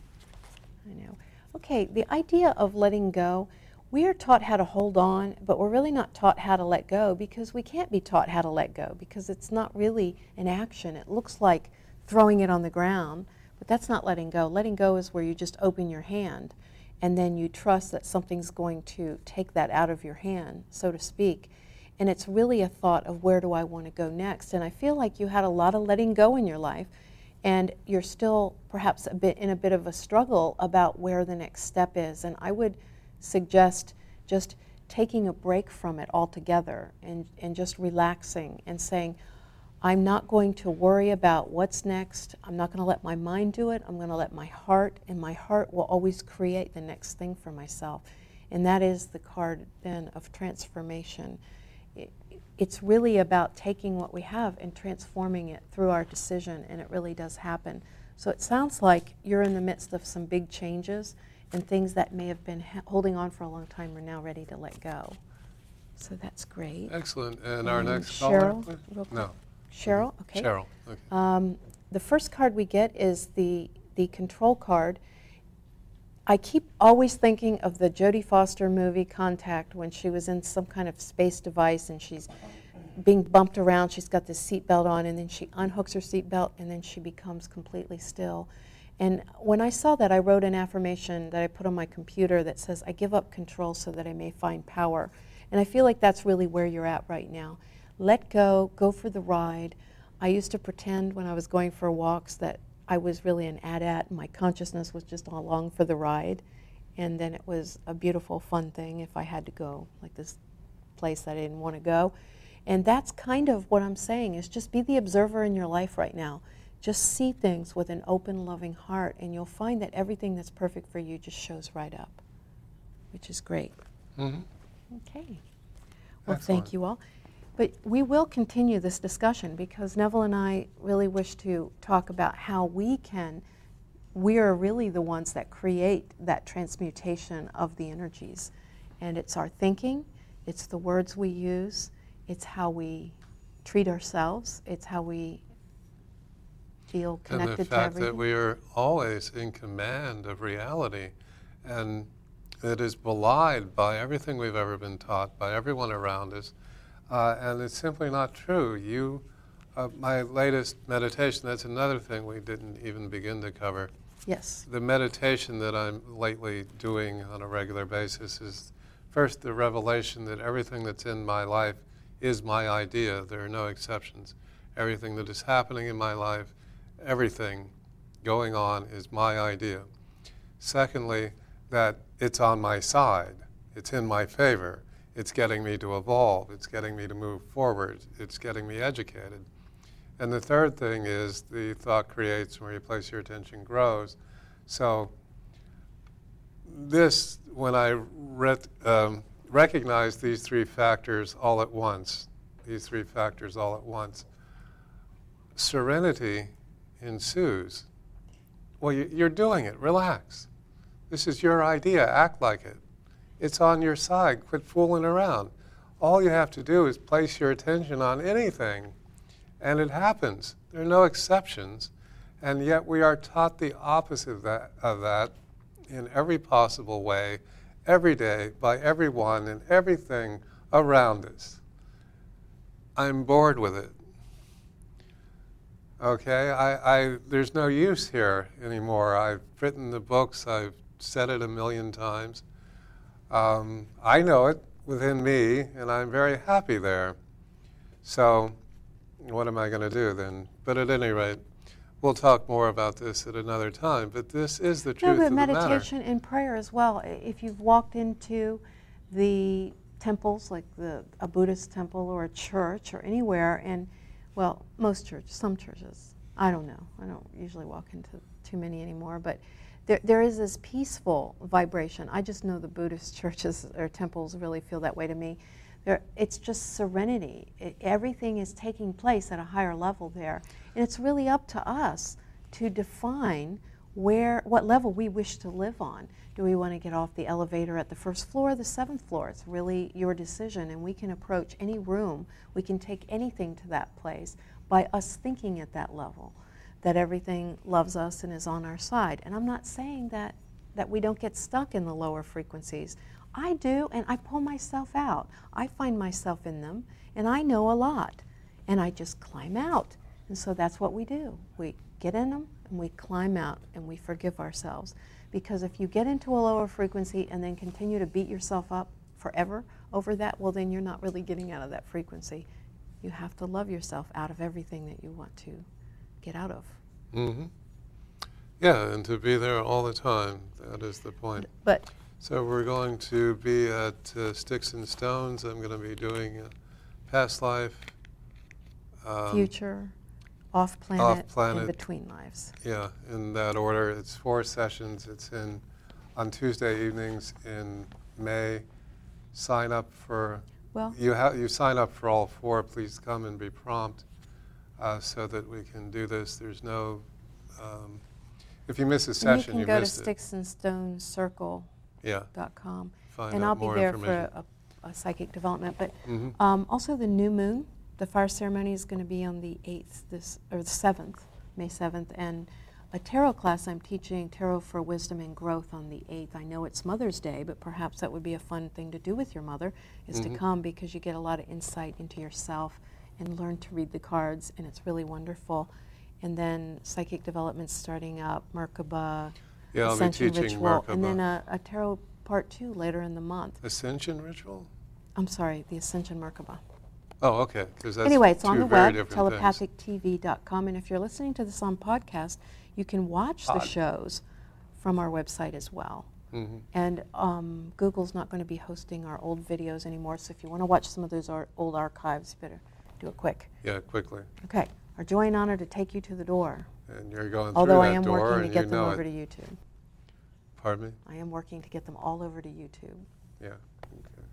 I know. Okay, the idea of letting go, we are taught how to hold on, but we're really not taught how to let go because we can't be taught how to let go because it's not really an action. It looks like throwing it on the ground, but that's not letting go. Letting go is where you just open your hand and then you trust that something's going to take that out of your hand, so to speak and it's really a thought of where do I want to go next. And I feel like you had a lot of letting go in your life, and you're still perhaps a bit in a bit of a struggle about where the next step is. And I would suggest just taking a break from it altogether and, and just relaxing and saying, I'm not going to worry about what's next. I'm not going to let my mind do it. I'm going to let my heart, and my heart will always create the next thing for myself. And that is the card then of transformation it's really about taking what we have and transforming it through our decision, and it really does happen. So it sounds like you're in the midst of some big changes and things that may have been ha- holding on for a long time are now ready to let go. So that's great. Excellent. And our next Cheryl, caller, real. No, Cheryl, okay. Cheryl. Okay. Um, the first card we get is the, the control card. I keep always thinking of the Jodie Foster movie Contact when she was in some kind of space device and she's being bumped around. She's got this seatbelt on and then she unhooks her seatbelt and then she becomes completely still. And when I saw that, I wrote an affirmation that I put on my computer that says, I give up control so that I may find power. And I feel like that's really where you're at right now. Let go, go for the ride. I used to pretend when I was going for walks that I was really an AT-AT. My consciousness was just along for the ride. And then it was a beautiful, fun thing if I had to go, like this place that I didn't want to go. And that's kind of what I'm saying is just be the observer in your life right now. Just see things with an open, loving heart, and you'll find that everything that's perfect for you just shows right up, which is great. hmm Okay. Well, Excellent. thank you all. But we will continue this discussion because Neville and I really wish to talk about how we can, we are really the ones that create that transmutation of the energies. And it's our thinking, it's the words we use, it's how we treat ourselves, it's how we feel connected And the fact that we are always in command of reality and it is belied by everything we've ever been taught, by everyone around us, uh, and it's simply not true. You, uh, my latest meditation, that's another thing we didn't even begin to cover. yes. The meditation that I'm lately doing on a regular basis is first the revelation that everything that's in my life is my idea. There are no exceptions. Everything that is happening in my life, everything going on is my idea. Secondly, that it's on my side, it's in my favor, it's getting me to evolve, it's getting me to move forward, it's getting me educated. And the third thing is the thought creates, where you place your attention grows. So, this, when I ret, um, recognize these three factors all at once, these three factors all at once, serenity ensues. Well, you, you're doing it. Relax. This is your idea. Act like it. It's on your side. Quit fooling around. All you have to do is place your attention on anything, and it happens. There are no exceptions, and yet we are taught the opposite of that, of that in every possible way, every day, by everyone and everything around us. I'm bored with it. Okay, I, I, there's no use here anymore. I've written the books, I've said it a million times. Um, I know it within me, and I'm very happy there. So, what am I going to do then? But at any rate, we'll talk more about this at another time. But this is the truth. No, but of meditation and prayer as well. If you've walked into the temples, like the, a Buddhist temple or a church or anywhere, and well, most churches, some churches, I don't know. I don't usually walk into too many anymore, but there, there is this peaceful vibration. I just know the Buddhist churches or temples really feel that way to me. There, it's just serenity. It, everything is taking place at a higher level there, and it's really up to us to define where, what level we wish to live on. Do we want to get off the elevator at the first floor or the seventh floor? It's really your decision, and we can approach any room, we can take anything to that place by us thinking at that level that everything loves us and is on our side. And I'm not saying that, that we don't get stuck in the lower frequencies. I do, and I pull myself out. I find myself in them, and I know a lot, and I just climb out. And so that's what we do. We get in them, and we climb out, and we forgive ourselves. Because if you get into a lower frequency and then continue to beat yourself up forever over that, well, then you're not really getting out of that frequency. You have to love yourself out of everything that you want to get out of. hmm Yeah, and to be there all the time. That is the point. But So we're going to be at uh, Sticks and Stones. I'm going to be doing uh, Past Life. um, future, off planet, off-planet. and between lives. Yeah, in that order. It's four sessions. It's in on Tuesday evenings in May. Sign up for Well, you. Ha- you sign up for all four. Please come and be prompt, uh, so that we can do this. There's no um, if you miss a session, you you, can go to sticksandstonescircle.com. Yeah, find and I'll be there for a, a psychic development. But Mhm. um, also the new moon, the fire ceremony is going to be on the 8th, this or the 7th, May 7th, and a tarot class I'm teaching tarot for wisdom and growth on the 8th. I know it's Mother's Day, but perhaps that would be a fun thing to do with your mother is Mhm. to come because you get a lot of insight into yourself and learn to read the cards, and it's really wonderful. And then psychic development starting up, Merkaba, yeah, Ascension teaching Ritual, and then a, a tarot part two later in the month. Ascension ritual? I'm sorry, the Ascension Merkaba. Oh, okay. Anyway, it's on the web, telepathictv.com, and if you're listening to this on podcast, you can watch the shows from our website as well. Mhm. And um, Google's not going to be hosting our old videos anymore, so if you want to watch some of those ar- old archives, you better do it quick. Yeah, quickly. Okay, our joy and honor to take you to the door. And you're going through the door. Although I am working to get them over it. to YouTube. Pardon me? I am working to get them all over to YouTube. Yeah. Okay.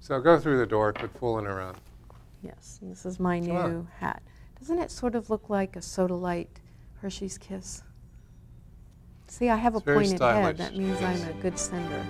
So go through the door, quit fooling around. Yes, and this is my new hat. Doesn't it sort of look like a soda light Hershey's Kiss? See, I have a It's very pointed stylish, head. That means yes. I'm a good sender.